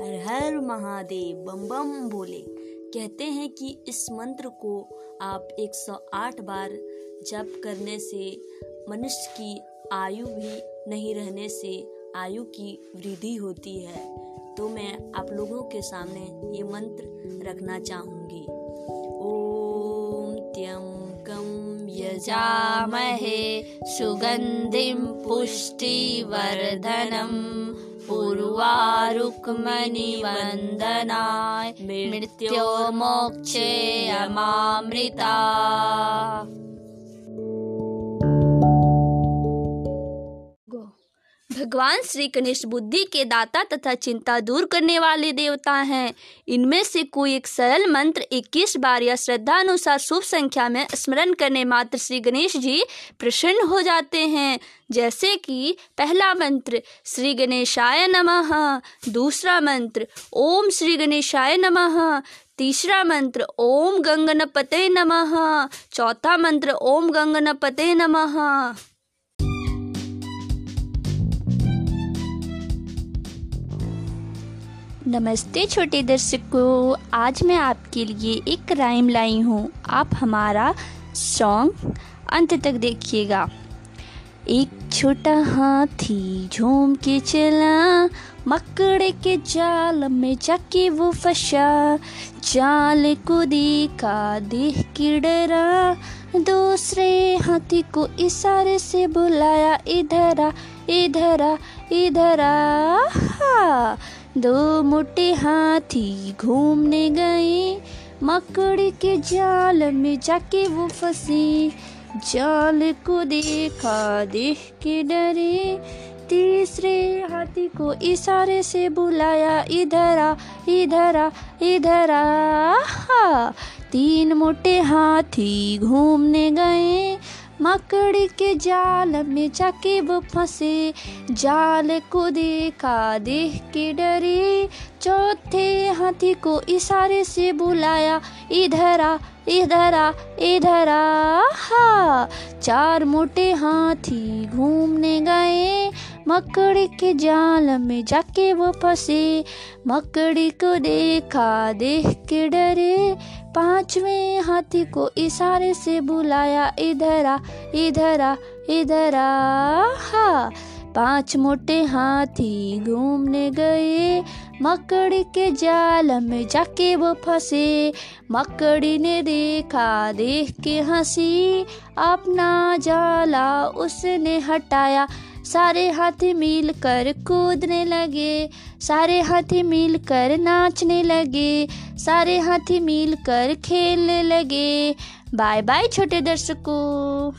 हर हर महादेव बम बम बोले। कहते हैं कि इस मंत्र को आप 108 बार जप करने से मनुष्य की आयु भी नहीं रहने से आयु की वृद्धि होती है। तो मैं आप लोगों के सामने ये मंत्र रखना चाहूँगी। ओम त्यम्कं यजामहे सुगन्धिं पुष्टिवर्धनम्। पुर्वारुक्मणि मृत्यो मोक्षे अमामृता। भगवान श्री गणेश बुद्धि के दाता तथा चिंता दूर करने वाले देवता हैं। इनमें से कोई एक सरल मंत्र 21 बार या श्रद्धा अनुसार शुभ संख्या में स्मरण करने मात्र श्री गणेश जी प्रसन्न हो जाते हैं। जैसे कि पहला मंत्र, श्री गणेशाय नमः। दूसरा मंत्र, ओम श्री गणेशाय नमः। तीसरा मंत्र, ओम गंगनपते नमः। चौथा मंत्र, ओम गंगनपते नमः। नमस्ते छोटे दर्शकों, आज मैं आपके लिए एक राइम लाई हूँ। आप हमारा सॉन्ग अंत तक देखिएगा। एक छोटा हाथी झूम के चला, मकड़े के जाल में जाके वो फंसा। जाल को देखा, देख के डरा। दूसरे हाथी को इशारे से बुलाया, इधर इधर इधर आ। दो मोटे हाथी घूमने गए। मकड़ी के जाल में जाके वो फंसी। जाल को देखा, देख के डरे। तीसरे हाथी को इशारे से बुलाया, इधर आ इधर आ इधर आ। तीन मोटे हाथी घूमने गए। मकड़ी के जाल में जाके वो फंसे। जाल को देखा, देख के डरे। चौथे हाथी को इशारे से बुलाया, इधर आ इधर आ इधर आ, हा। चार मोटे हाथी घूमने गए। मकड़ी के जाल में जाके वो फंसे। मकड़ी को देखा, देख के डरे। पाँचवें हाथी को इशारे से बुलाया, इधर आ इधर आ इधर आ, हा। पाँच मोटे हाथी घूमने गए, मकड़ी के जाल में जाके वो फंसे। मकड़ी ने देखा, देख के हँसी, अपना जाला उसने हटाया। सारे हाथी मिलकर कूदने लगे, सारे हाथी मिलकर नाचने लगे। सारे हाथी मिलकर खेलने लगे। बाय बाय छोटे दर्शकों।